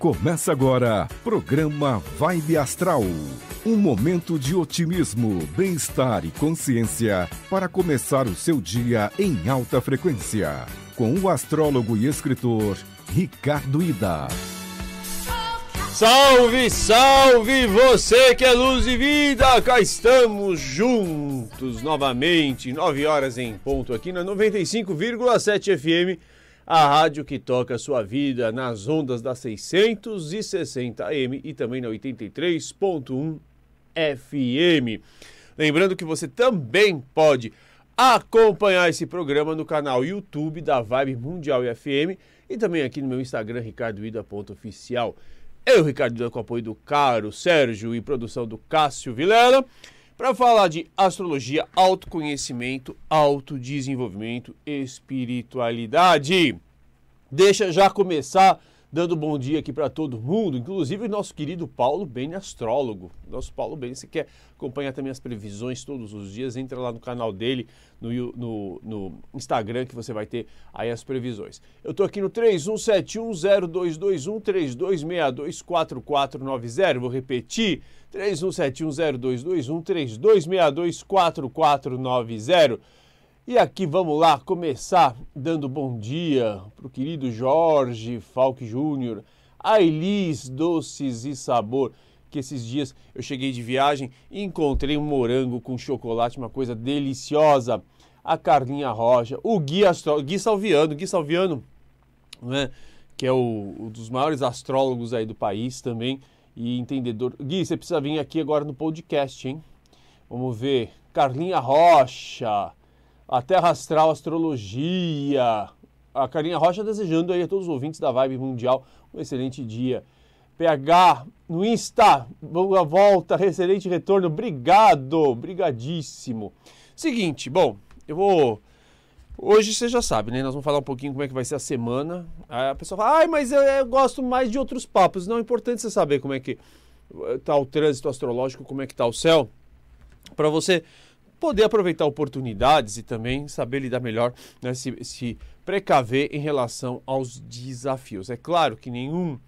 Começa agora, programa Vibe Astral. Um momento de otimismo, bem-estar e consciência para começar o seu dia em alta frequência. Com o astrólogo e escritor Ricardo Ida. Salve, salve você que é luz e vida! Cá estamos juntos novamente, 9 horas em ponto aqui na 95,7 FM a rádio que toca a sua vida nas ondas da 660 AM e também na 83.1 FM. Lembrando que você também pode acompanhar esse programa no canal YouTube da Vibe Mundial FM e também aqui no meu Instagram, ricardoida.oficial. Eu, Ricardo Ida, com apoio do Caro Sérgio e produção do Cássio Vilela para falar de astrologia, autoconhecimento, autodesenvolvimento, espiritualidade. Deixa já começar dando bom dia aqui para todo mundo, inclusive o nosso querido Paulo Bene, astrólogo. Nosso Paulo Bene, se quer acompanhar também as previsões todos os dias, entra lá no canal dele, no, no, no Instagram, que você vai ter aí as previsões. Eu estou aqui no 3171022132624490. Vou repetir, 3171022132624490. E aqui vamos lá começar dando bom dia para o querido Jorge Falque Júnior, a Elis Doces e Sabor, que esses dias eu cheguei de viagem e encontrei um morango com chocolate, uma coisa deliciosa. A Carlinha Rocha, o Gui, Astro... Gui Salviano, Gui Salviano, né, que é o, um dos maiores astrólogos aí do país também e entendedor. Gui, você precisa vir aqui agora no podcast, hein? Vamos ver. Carlinha Rocha, Terra Astral Astrologia. A Carinha Rocha desejando aí a todos os ouvintes da Vibe Mundial um excelente dia. PH no Insta, boa volta, excelente retorno, obrigado, brigadíssimo. Seguinte, bom, eu vou. Hoje você já sabe, né? Nós vamos falar um pouquinho como é que vai ser a semana. Aí a pessoa fala, ai, mas eu, eu gosto mais de outros papos. Não, é importante você saber como é que tá o trânsito astrológico, como é que tá o céu, para você poder aproveitar oportunidades e também saber lidar melhor, né, se, se precaver em relação aos desafios. É claro que nenhum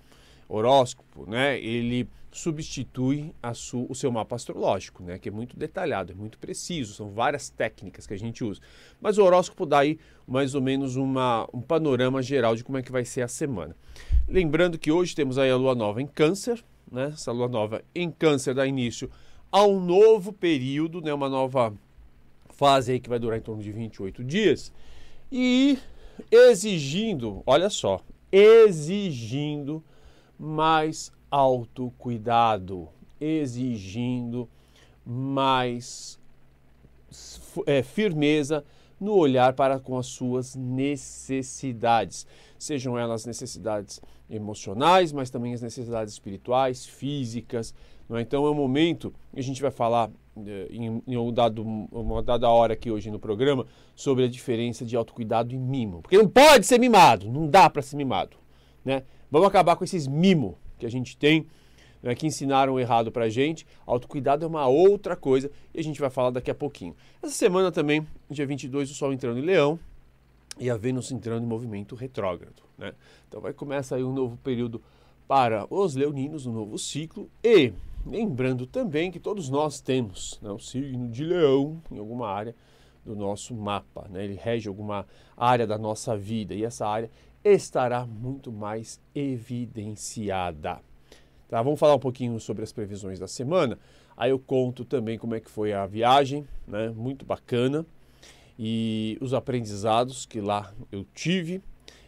horóscopo, né, ele substitui su, o seu mapa astrológico, né, que é muito detalhado, é muito preciso, são várias técnicas que a gente usa. Mas o horóscopo dá aí mais ou menos uma, um panorama geral de como é que vai ser a semana. Lembrando que hoje temos aí a lua nova em câncer, né, essa lua nova em câncer dá início a um novo período, né, uma nova fase aí que vai durar em torno de 28 dias, e exigindo, olha só, exigindo mais autocuidado, exigindo mais é, firmeza no olhar para com as suas necessidades, sejam elas necessidades emocionais, mas também as necessidades espirituais, físicas. É? Então é um momento, a gente vai falar eh, em, em um dado, uma dada hora aqui hoje no programa sobre a diferença de autocuidado e mimo. Porque não pode ser mimado, não dá para ser mimado. Né? Vamos acabar com esses mimos que a gente tem, né, que ensinaram errado para a gente. Autocuidado é uma outra coisa e a gente vai falar daqui a pouquinho. Essa semana também, dia 22, o Sol entrando em Leão e a Vênus entrando em movimento retrógrado. Né? Então vai começar aí um novo período para os leoninos, um novo ciclo e lembrando também que todos nós temos né, o signo de leão em alguma área do nosso mapa, né? ele rege alguma área da nossa vida e essa área estará muito mais evidenciada. Tá, vamos falar um pouquinho sobre as previsões da semana. Aí eu conto também como é que foi a viagem, né? Muito bacana e os aprendizados que lá eu tive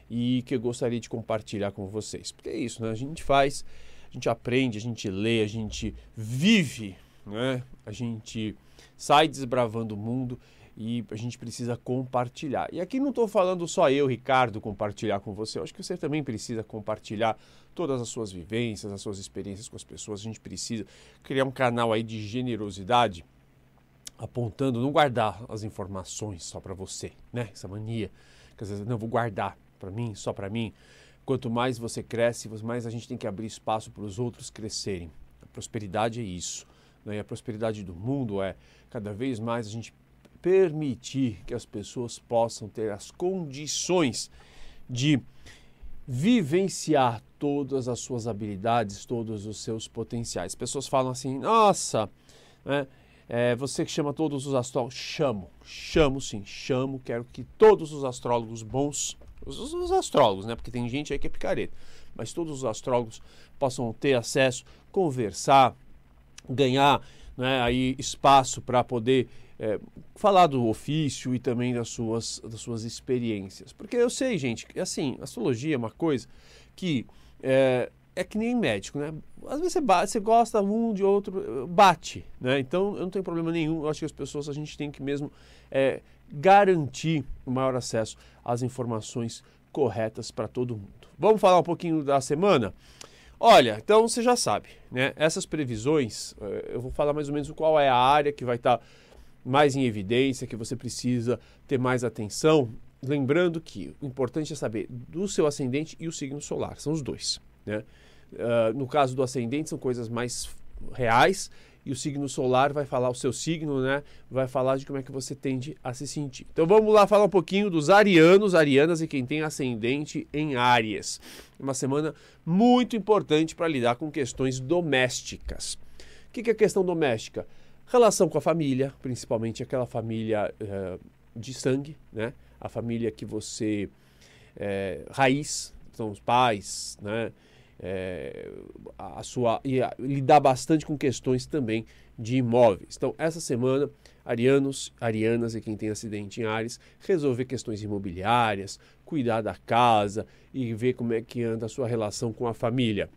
e que eu gostaria de compartilhar com vocês. Porque é isso, né? A gente faz, a gente aprende, a gente lê, a gente vive, né? A gente sai desbravando o mundo e a gente precisa compartilhar. E aqui não estou falando só eu, Ricardo, compartilhar com você. Eu acho que você também precisa compartilhar todas as suas vivências, as suas experiências com as pessoas. A gente precisa criar um canal aí de generosidade apontando, não guardar as informações só para você, né? Essa mania, que às vezes não vou guardar para mim, só para mim. Quanto mais você cresce, mais a gente tem que abrir espaço para os outros crescerem. A prosperidade é isso. Né? E a prosperidade do mundo é cada vez mais a gente permitir que as pessoas possam ter as condições de vivenciar todas as suas habilidades, todos os seus potenciais. Pessoas falam assim, nossa, né? É, você que chama todos os astrólogos, chamo, chamo sim, chamo, quero que todos os astrólogos bons, os, os, astrólogos, né? Porque tem gente aí que é picareta, mas todos os astrólogos possam ter acesso, conversar, ganhar né, aí espaço para poder é, falar do ofício e também das suas, das suas experiências. Porque eu sei, gente, assim, astrologia é uma coisa que é, é que nem médico, né? Às vezes você, bate, você gosta um de outro, bate, né? Então eu não tenho problema nenhum. Eu acho que as pessoas, a gente tem que mesmo é, garantir o maior acesso às informações corretas para todo mundo. Vamos falar um pouquinho da semana? Olha, então você já sabe, né? Essas previsões, é, eu vou falar mais ou menos qual é a área que vai estar mais em evidência, que você precisa ter mais atenção. Lembrando que o importante é saber do seu ascendente e o signo solar, são os dois. Né? Uh, no caso do ascendente, são coisas mais reais e o signo solar vai falar o seu signo, né? Vai falar de como é que você tende a se sentir. Então vamos lá falar um pouquinho dos arianos, arianas e quem tem ascendente em Áries. Uma semana muito importante para lidar com questões domésticas. O que é questão doméstica? Relação com a família, principalmente aquela família uh, de sangue, né? A família que você é, raiz, são os pais, né? É, a sua e a, lidar bastante com questões também de imóveis. Então, essa semana, arianos, arianas e quem tem acidente em Ares, resolver questões imobiliárias, cuidar da casa e ver como é que anda a sua relação com a família.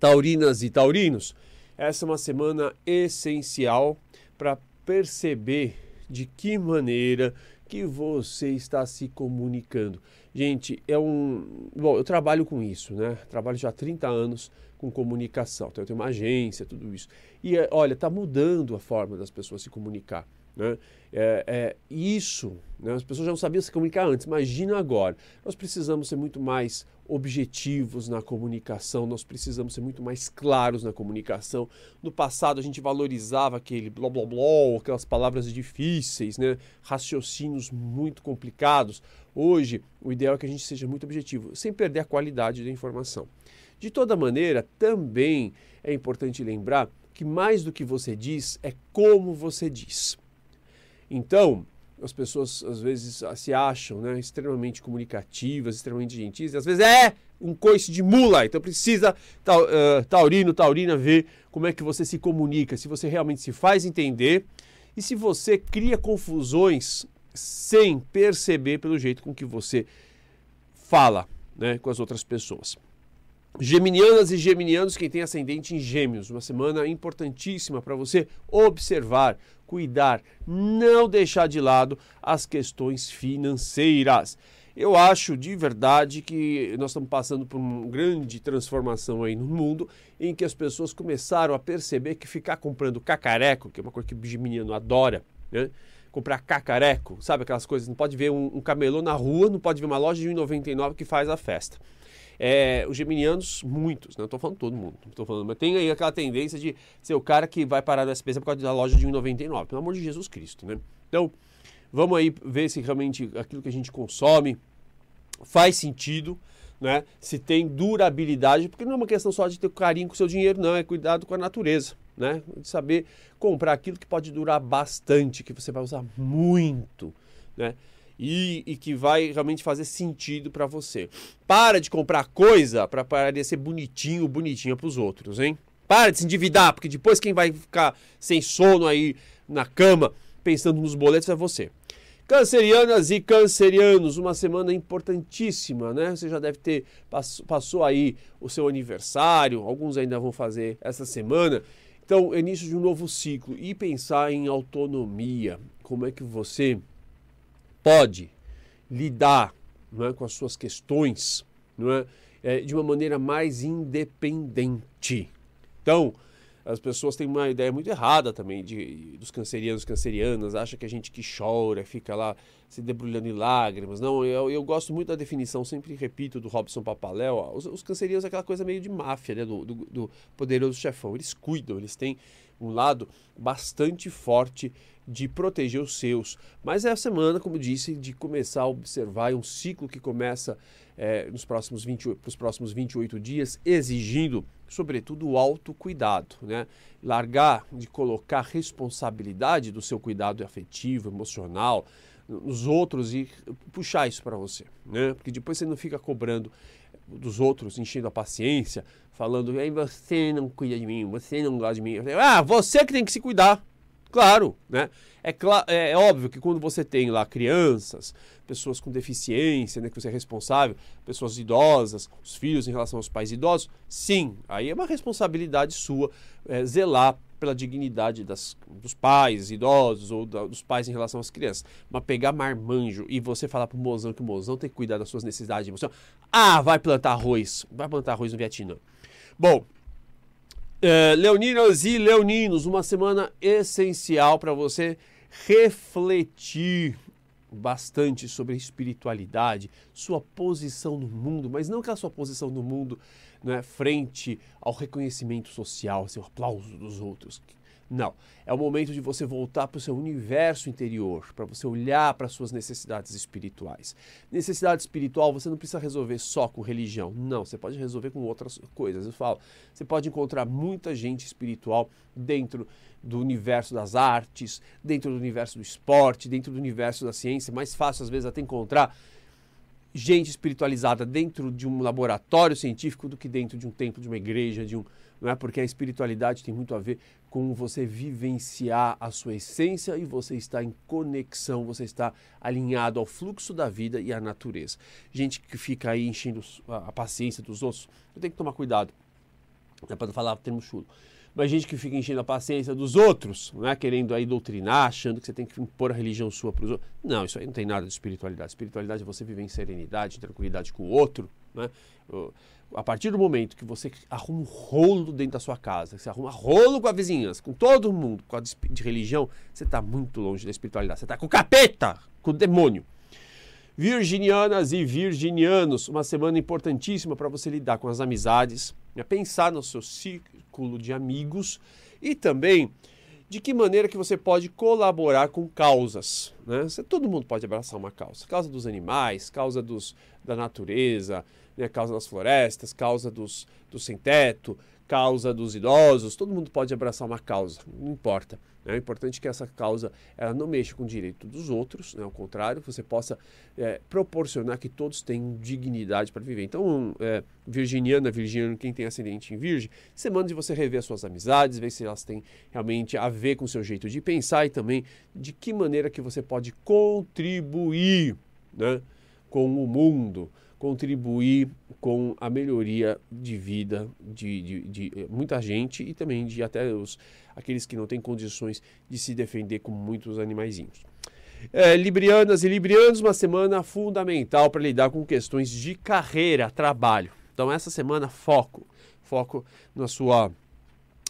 Taurinas e taurinos, essa é uma semana essencial para perceber de que maneira que você está se comunicando. Gente, é um. Bom, eu trabalho com isso, né? Trabalho já há 30 anos com comunicação. Então, eu tenho uma agência, tudo isso. E olha, está mudando a forma das pessoas se comunicar. Né? É, é, isso, né? as pessoas já não sabiam se comunicar antes, imagina agora. Nós precisamos ser muito mais objetivos na comunicação, nós precisamos ser muito mais claros na comunicação. No passado a gente valorizava aquele blá blá blá, aquelas palavras difíceis, né? raciocínios muito complicados. Hoje, o ideal é que a gente seja muito objetivo, sem perder a qualidade da informação. De toda maneira, também é importante lembrar que mais do que você diz é como você diz. Então, as pessoas às vezes se acham né, extremamente comunicativas, extremamente gentis, e às vezes é um coice de mula, então precisa uh, taurino, taurina ver como é que você se comunica, se você realmente se faz entender e se você cria confusões sem perceber pelo jeito com que você fala né, com as outras pessoas. Geminianas e geminianos, quem tem ascendente em gêmeos, uma semana importantíssima para você observar, cuidar, não deixar de lado as questões financeiras. Eu acho de verdade que nós estamos passando por uma grande transformação aí no mundo, em que as pessoas começaram a perceber que ficar comprando cacareco, que é uma coisa que o geminiano adora, né? comprar cacareco, sabe aquelas coisas, não pode ver um, um camelô na rua, não pode ver uma loja de 1,99 que faz a festa. É, os geminianos, muitos, não né? estou falando todo mundo, estou falando, mas tem aí aquela tendência de ser o cara que vai parar no SPC por causa da loja de 1,99, pelo amor de Jesus Cristo, né? Então, vamos aí ver se realmente aquilo que a gente consome faz sentido, né? Se tem durabilidade, porque não é uma questão só de ter carinho com o seu dinheiro, não, é cuidado com a natureza, né? De saber comprar aquilo que pode durar bastante, que você vai usar muito, né? E, e que vai realmente fazer sentido para você. Para de comprar coisa para parecer bonitinho, bonitinha para os outros, hein? Para de se endividar, porque depois quem vai ficar sem sono aí na cama pensando nos boletos é você. Cancerianas e cancerianos, uma semana importantíssima, né? Você já deve ter passou aí o seu aniversário, alguns ainda vão fazer essa semana. Então, é início de um novo ciclo e pensar em autonomia. Como é que você pode lidar é, com as suas questões é, é, de uma maneira mais independente. Então, as pessoas têm uma ideia muito errada também de, dos cancerianos cancerianas, acha que a gente que chora, fica lá se debrulhando em lágrimas. Não, eu, eu gosto muito da definição, sempre repito, do Robson Papaléu. Os, os cancerianos é aquela coisa meio de máfia, né, do, do, do poderoso chefão. Eles cuidam, eles têm um lado bastante forte de proteger os seus. Mas é a semana, como disse, de começar a observar um ciclo que começa é, nos próximos 20, os próximos 28 dias, exigindo, sobretudo, o autocuidado. Né? Largar de colocar responsabilidade do seu cuidado afetivo, emocional, nos outros e puxar isso para você. Né? Porque depois você não fica cobrando dos outros, enchendo a paciência, falando, você não cuida de mim, você não gosta de mim. Ah, você que tem que se cuidar. Claro, né? É, é, é, óbvio que quando você tem lá crianças, pessoas com deficiência, né, que você é responsável, pessoas idosas, os filhos em relação aos pais idosos, sim, aí é uma responsabilidade sua é, zelar pela dignidade das, dos pais idosos ou da, dos pais em relação às crianças. Mas pegar marmanjo e você falar pro mozão que o mozão tem que cuidar das suas necessidades emocionais. Ah, vai plantar arroz. Vai plantar arroz no Vietnã. Bom, Uh, leoninas e leoninos, uma semana essencial para você refletir bastante sobre a espiritualidade, sua posição no mundo, mas não aquela sua posição no mundo né, frente ao reconhecimento social, seu aplauso dos outros. Não. É o momento de você voltar para o seu universo interior, para você olhar para as suas necessidades espirituais. Necessidade espiritual você não precisa resolver só com religião. Não, você pode resolver com outras coisas. Eu falo, você pode encontrar muita gente espiritual dentro do universo das artes, dentro do universo do esporte, dentro do universo da ciência. Mais fácil, às vezes, até encontrar gente espiritualizada dentro de um laboratório científico do que dentro de um templo, de uma igreja, de um, não é? Porque a espiritualidade tem muito a ver com você vivenciar a sua essência e você está em conexão, você está alinhado ao fluxo da vida e à natureza. Gente que fica aí enchendo a paciência dos outros, eu tenho que tomar cuidado, é para não falar termo chulo mas gente que fica enchendo a paciência dos outros, não é? querendo aí doutrinar, achando que você tem que impor a religião sua para os outros. Não, isso aí não tem nada de espiritualidade. Espiritualidade é você viver em serenidade, em tranquilidade com o outro. Né? A partir do momento que você arruma um rolo dentro da sua casa, você arruma rolo com a vizinhança, com todo mundo, com a de, religião, você está muito longe da espiritualidade. Você está com o capeta, com o demônio. Virginianas e virginianos, uma semana importantíssima para você lidar com as amizades, né? pensar no seu círculo de amigos e também de que maneira que você pode colaborar com causas. Né? Você, todo mundo pode abraçar uma causa. Causa dos animais, causa dos, da natureza, né? causa das florestas, causa dos, dos sem-teto, causa dos idosos. Todo mundo pode abraçar uma causa, não importa. É importante que essa causa ela não mexa com o direito dos outros, né? ao contrário, você possa é, proporcionar que todos tenham dignidade para viver. Então, é, virginiana, virginiano, quem tem ascendente em virgem, semana de você rever as suas amizades, ver se elas têm realmente a ver com o seu jeito de pensar e também de que maneira que você pode contribuir né, com o mundo contribuir com a melhoria de vida de, de, de, eh, muita gente e também de até os, aqueles que não têm condições de se defender como muitos animaizinhos. É, librianas e librianos, uma semana fundamental para lidar com questões de carreira, trabalho. Então, essa semana, foco. Foco na sua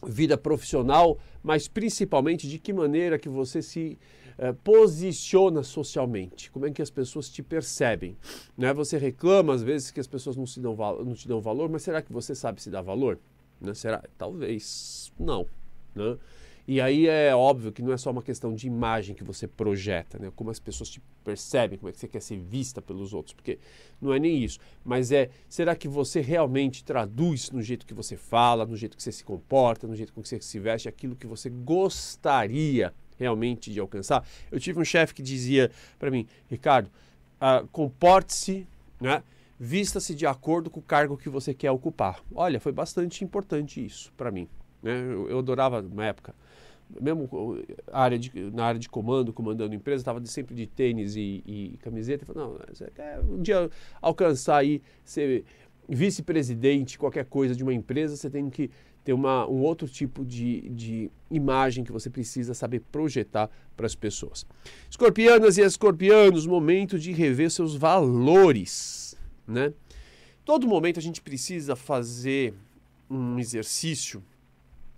vida profissional, mas principalmente de que maneira que você se é, posiciona socialmente, como é que as pessoas te percebem. Né? Você reclama às vezes que as pessoas não, se dão, não te dão valor, mas será que você sabe se dar valor? Né? Será? Talvez não. Né? E aí é óbvio que não é só uma questão de imagem que você projeta, né? como as pessoas te percebem, como é que você quer ser vista pelos outros, porque não é nem isso. Mas é, será que você realmente traduz no jeito que você fala, no jeito que você se comporta, no jeito que você se veste, aquilo que você gostaria realmente de alcançar. Eu tive um chefe que dizia para mim, Ricardo, uh, comporte-se, né? vista-se de acordo com o cargo que você quer ocupar. Olha, foi bastante importante isso para mim. Né? Eu, eu, adorava na época, mesmo área de, na área de comando, comandando empresa, estava sempre de tênis e, e camiseta. Eu falei, não, você quer um dia alcançar aí, ser vice-presidente, qualquer coisa de uma empresa, você tem que ter uma, um outro tipo de, de imagem que você precisa saber projetar para as pessoas. Escorpianas e escorpianos, momento de rever seus valores. Né? Todo momento a gente precisa fazer um exercício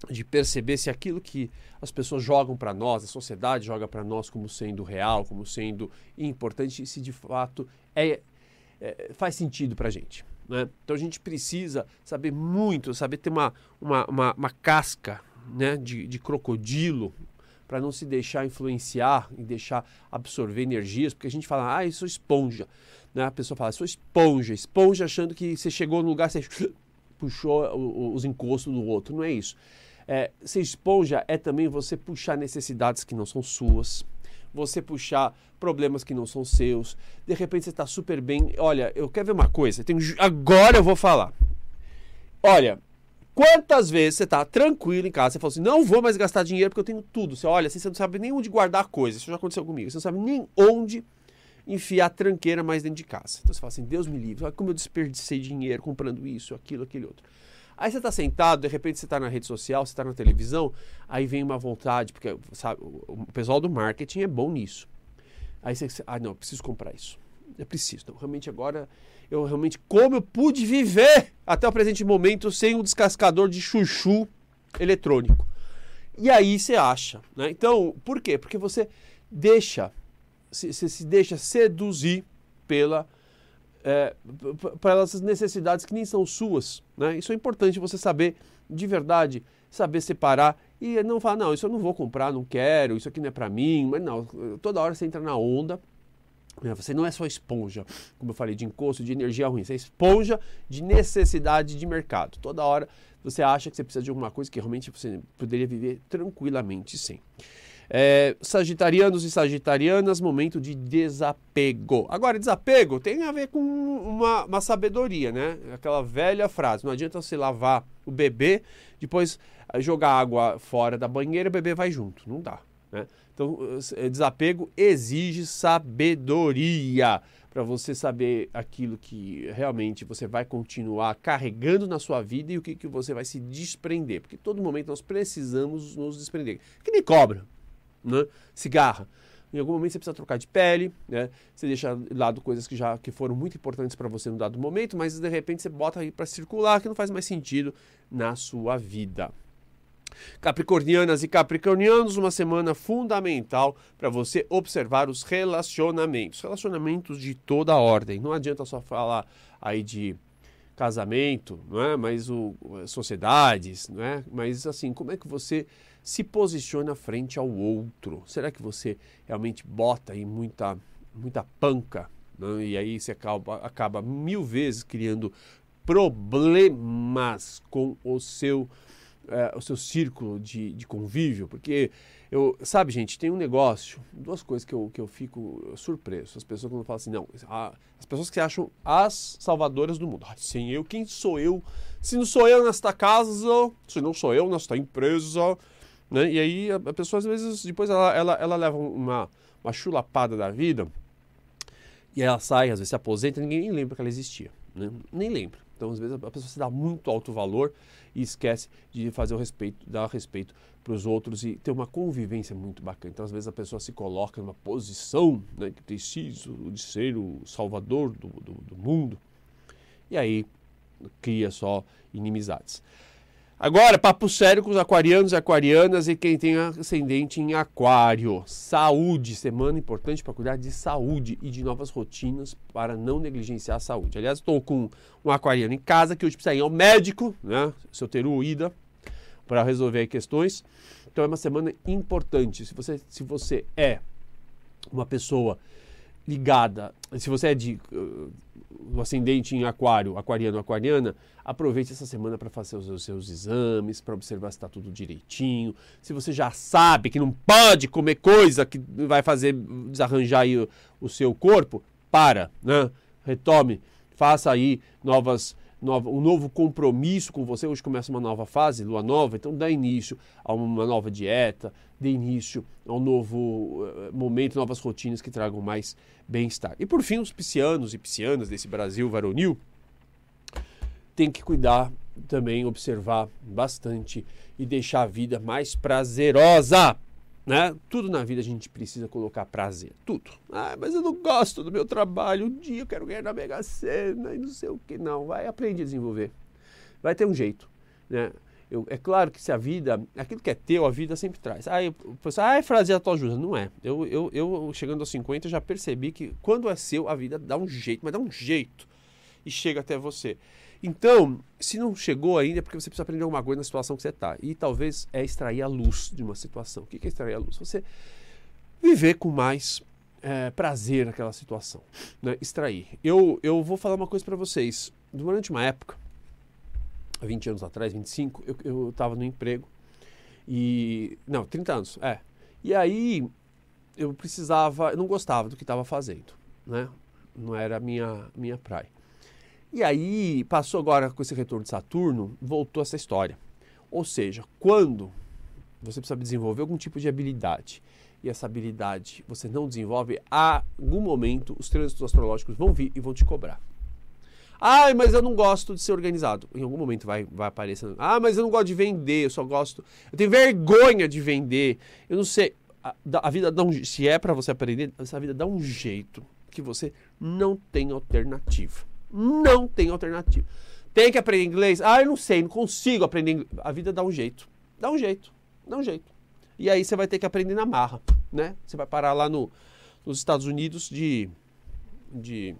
de perceber se aquilo que as pessoas jogam para nós, a sociedade joga para nós como sendo real, como sendo importante, se de fato é, é faz sentido para a gente. Né? Então a gente precisa saber muito, saber ter uma, uma, uma, uma casca né, de, de crocodilo para não se deixar influenciar e deixar absorver energias, porque a gente fala, ah, eu sou esponja. Né? A pessoa fala, sou esponja, esponja achando que você chegou no lugar, você puxou os encostos do outro. Não é isso. É, ser esponja é também você puxar necessidades que não são suas, você puxar problemas que não são seus. De repente você está super bem. Olha, eu quero ver uma coisa. Tenho... Agora eu vou falar. Olha, quantas vezes você está tranquilo em casa, você fala assim, não vou mais gastar dinheiro porque eu tenho tudo. Você olha assim, você não sabe nem onde guardar coisas. Isso já aconteceu comigo. Você não sabe nem onde enfiar a tranqueira mais dentro de casa. Então você fala assim, Deus me livre, olha como eu desperdicei dinheiro comprando isso, aquilo, aquele outro. Aí você está sentado, de repente você está na rede social, você está na televisão, aí vem uma vontade, porque sabe, o pessoal do marketing é bom nisso. Aí você, ah não, eu preciso comprar isso. Eu preciso. Então, realmente agora, eu realmente, como eu pude viver até o presente momento sem um descascador de chuchu eletrônico. E aí você acha, né? Então, por quê? Porque você deixa, você se, deixa seduzir pela é, para essas necessidades que nem são suas. Né? Isso é importante você saber de verdade, saber separar e não falar, não, isso eu não vou comprar, não quero, isso aqui não é para mim, mas não, toda hora você entra na onda. Né? Você não é só esponja, como eu falei, de encosto, de energia ruim. Você é esponja de necessidade de mercado. Toda hora você acha que você precisa de alguma coisa que realmente você poderia viver tranquilamente sem. É, sagitarianos e sagitarianas, momento de desapego. Agora, desapego tem a ver com uma, uma sabedoria, né? Aquela velha frase: não adianta você lavar o bebê, depois eh, jogar água fora da banheira, o bebê vai junto. Não dá. Né? Então, eh, desapego exige sabedoria para você saber aquilo que realmente você vai continuar carregando na sua vida e o que, que você vai se desprender. Porque todo momento nós precisamos nos desprender. Que nem cobra né? cigarra. Em algum momento você precisa trocar de pele, né? Você deixa de lado coisas que já que foram muito importantes para você no dado momento, mas de repente você bota aí para circular que não faz mais sentido na sua vida. Capricornianas e capricornianos, uma semana fundamental para você observar os relacionamentos, relacionamentos de toda ordem. Não adianta só falar aí de casamento, não é? Mas o sociedades, não é? Mas assim, como é que você se posiciona frente ao outro? Será que você realmente bota aí muita, muita panca? Né? E aí você acaba, acaba mil vezes criando problemas com o seu, é, o seu círculo de, de convívio, porque eu, sabe, gente, tem um negócio, duas coisas que eu, que eu fico surpreso. As pessoas quando falam assim, não, a, as pessoas que acham as salvadoras do mundo. Ah, sem eu, quem sou eu? Se não sou eu nesta casa, se não sou eu nesta empresa, né? E aí a, pessoa às vezes, depois ela, ela, ela leva uma, uma chulapada da vida e ela sai, às vezes se aposenta, ninguém nem lembra que ela existia. Né? Nem lembra. Então, às vezes, a pessoa se dá muito alto valor e esquece de fazer o respeito, dar respeito para os outros e ter uma convivência muito bacana. Então, às vezes, a pessoa se coloca numa posição né, que preciso de ser o salvador do, do, do mundo e aí cria só inimizades. Agora, papo sério com os aquarianos e aquarianas e quem tem ascendente em aquário. Saúde, semana importante para cuidar de saúde e de novas rotinas para não negligenciar a saúde. Aliás, estou com um aquariano em casa que hoje precisa ir ao médico, né? Seu Teru Ida, para resolver questões. Então é uma semana importante. Se você, se você é uma pessoa ligada, se você é de uh, o ascendente em aquário, aquariano, aquariana, aproveite essa semana para fazer os, seus exames, para observar se está tudo direitinho. Se você já sabe que não pode comer coisa que vai fazer desarranjar o, o seu corpo, para, né? Retome, faça aí novas nova, um novo compromisso com você. Hoje começa uma nova fase, lua nova, então dá início a uma nova dieta, dê início a um novo uh, momento, novas rotinas que tragam mais bem-estar. E por fim, os piscianos e piscianas desse Brasil varonil têm que cuidar também, observar bastante e deixar a vida mais prazerosa. Né? Tudo na vida a gente precisa colocar prazer, tudo. Ah, mas eu não gosto do meu trabalho, um dia eu quero ganhar na Mega Sena e não sei o que. Não, vai, aprende a desenvolver. Vai ter um jeito, né? Eu, é claro que se a vida, aquilo que é teu, a vida sempre traz. Aí o pessoal, ah, é frase da tua ajuda. Não é. Eu, eu, eu, chegando aos 50, já percebi que quando é seu, a vida dá um jeito, mas dá um jeito e chega até você. Então, se não chegou ainda, é porque você precisa aprender alguma coisa na situação que você está. E talvez é extrair a luz de uma situação. O que é extrair a luz? Você viver com mais é, prazer naquela situação. Né? Extrair. Eu, eu vou falar uma coisa para vocês. Durante uma época, 20 anos atrás, 25, eu estava no emprego e. Não, 30 anos, é. E aí eu precisava, eu não gostava do que estava fazendo, né? Não era a minha, minha praia. E aí passou agora com esse retorno de Saturno, voltou essa história. Ou seja, quando você precisa desenvolver algum tipo de habilidade e essa habilidade você não desenvolve, a algum momento os trânsitos astrológicos vão vir e vão te cobrar. Ah, mas eu não gosto de ser organizado. Em algum momento vai, vai aparecer. Ah, mas eu não gosto de vender, eu só gosto. Eu tenho vergonha de vender. Eu não sei. A, a vida dá um, se é para você aprender, essa vida dá um jeito que você não tem alternativa. Não tem alternativa. Tem que aprender inglês? Ah, eu não sei, não consigo aprender inglês. A vida dá um jeito. Dá um jeito. Dá um jeito. E aí você vai ter que aprender na marra, né? Você vai parar lá no, nos Estados Unidos de, de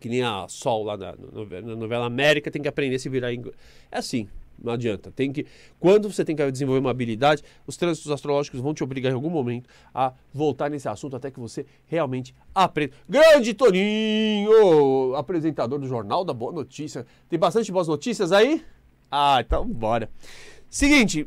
que nem a Sol lá na, na novela América, tem que aprender a se virar inglês. É assim, não adianta. Tem que, quando você tem que desenvolver uma habilidade, os trânsitos astrológicos vão te obrigar em algum momento a voltar nesse assunto até que você realmente aprenda. Grande Toninho, apresentador do Jornal da Boa Notícia. Tem bastante boas notícias aí? Ah, então bora. Seguinte,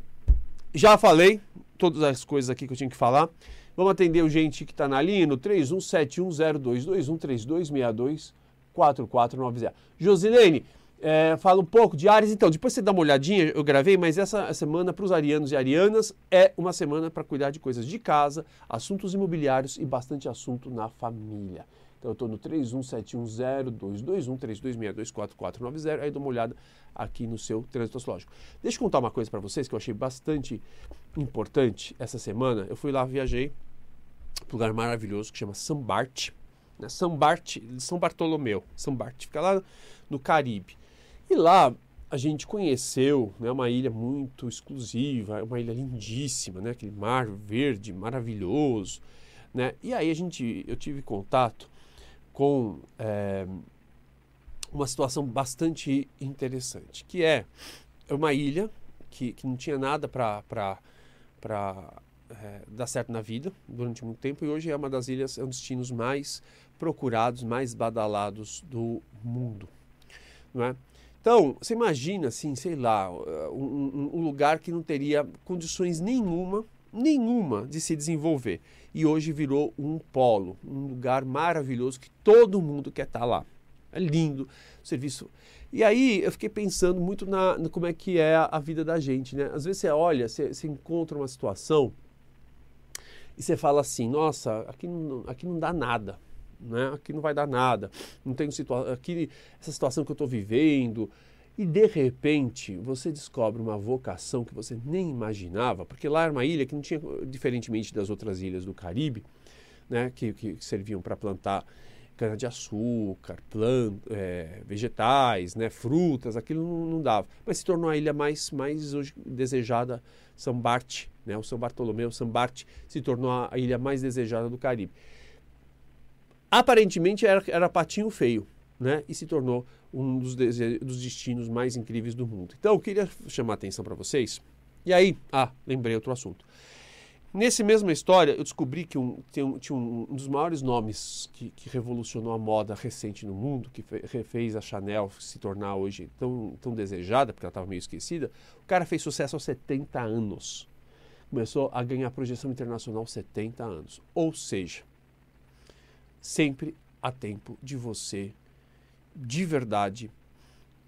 já falei todas as coisas aqui que eu tinha que falar. Vamos atender o gente que está na linha no 31710221326262 4490. Josilene, é, fala um pouco de Ares. Então, depois você dá uma olhadinha, eu gravei, mas essa semana para os arianos e arianas é uma semana para cuidar de coisas de casa, assuntos imobiliários e bastante assunto na família. Então, eu estou no 3171022132624490, aí dá uma olhada aqui no seu trânsito astrológico. Deixa eu contar uma coisa para vocês que eu achei bastante importante essa semana. Eu fui lá, viajei para um lugar maravilhoso que chama Sambarte né? São, Bart, São Bartolomeu, São Bart, fica lá no Caribe. E lá a gente conheceu né, uma ilha muito exclusiva, uma ilha lindíssima, né, aquele mar verde maravilhoso. Né? E aí a gente, eu tive contato com é, uma situação bastante interessante, que é uma ilha que, que não tinha nada para é, dar certo na vida durante muito tempo e hoje é uma das ilhas, é um dos destinos mais procurados, mais badalados do mundo. Não é? Então, você imagina assim, sei lá, um, um, lugar que não teria condições nenhuma, nenhuma de se desenvolver. E hoje virou um polo, um lugar maravilhoso que todo mundo quer estar lá. É lindo o serviço. E aí eu fiquei pensando muito na, na como é que é a, a, vida da gente, né? Às vezes você olha, você, você encontra uma situação e você fala assim, nossa, aqui não, aqui não dá nada né? aqui não vai dar nada, não tenho situação, aqui essa situação que eu estou vivendo. E de repente você descobre uma vocação que você nem imaginava, porque lá era uma ilha que não tinha, diferentemente das outras ilhas do Caribe, né, que, que serviam para plantar cana-de-açúcar, é, vegetais, né, frutas, aquilo não, não, dava. Mas se tornou a ilha mais, mais hoje desejada, São Bart, né, o São Bartolomeu, São Bart se tornou a ilha mais desejada do Caribe aparentemente era, era patinho feio, né? E se tornou um dos, dos destinos mais incríveis do mundo. Então, eu queria chamar a atenção para vocês. E aí, ah, lembrei outro assunto. Nesse mesma história, eu descobri que um, um, tinha um, um, dos maiores nomes que, que, revolucionou a moda recente no mundo, que fez a Chanel se tornar hoje tão, tão desejada, porque ela estava meio esquecida. O cara fez sucesso aos 70 anos. Começou a ganhar projeção internacional aos 70 anos. Ou seja, sempre há tempo de você, de verdade,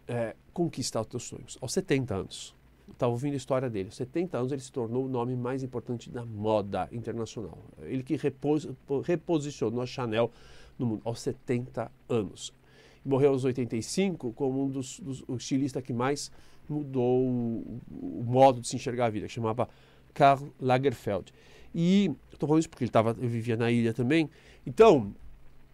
é, conquistar os teus sonhos. Aos 70 anos, estava ouvindo a história dele, aos 70 anos ele se tornou o nome mais importante da moda internacional. Ele que repos, reposicionou a Chanel no mundo, aos 70 anos. Morreu aos 85 como um dos, dos estilistas que mais mudou o, o, modo de se enxergar a vida, que chamava Karl Lagerfeld. E estou falando isso porque ele, tava, ele vivia na ilha também. Então,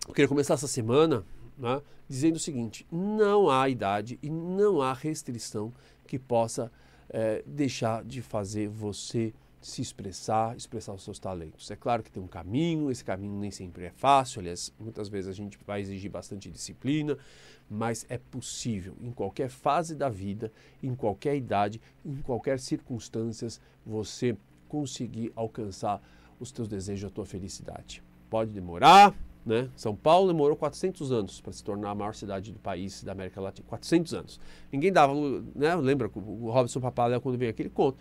eu queria começar essa semana né, dizendo o seguinte: não há idade e não há restrição que possa é, deixar de fazer você se expressar, expressar os seus talentos. É claro que tem um caminho, esse caminho nem sempre é fácil, aliás, muitas vezes a gente vai exigir bastante disciplina, mas é possível em qualquer fase da vida, em qualquer idade, em qualquer circunstâncias, você conseguir alcançar os teus desejos, a tua felicidade. Pode demorar, né? São Paulo demorou 400 anos para se tornar a maior cidade do país da América Latina. 400 anos. Ninguém dava, né? Lembra o Robson Papaléu quando veio aquele conto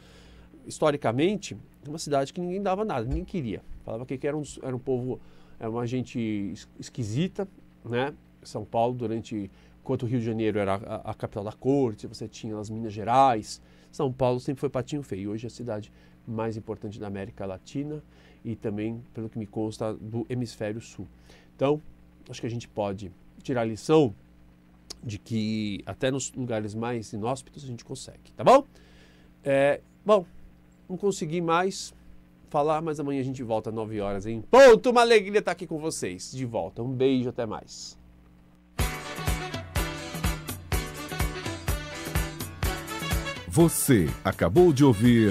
historicamente, uma cidade que ninguém dava nada, ninguém queria. Falava que era um, era um povo, era uma gente esquisita, né? São Paulo, durante, enquanto o Rio de Janeiro era a, a, capital da corte, você tinha as Minas Gerais, São Paulo sempre foi patinho feio. Hoje é a cidade mais importante da América Latina e também, pelo que me consta, do hemisfério sul. Então, acho que a gente pode tirar a lição de que até nos lugares mais inóspitos a gente consegue, tá bom? É, bom, não consegui mais falar, mas amanhã a gente volta às 9 horas em ponto. Uma alegria estar aqui com vocês. De volta. Um beijo, até mais. Você acabou de ouvir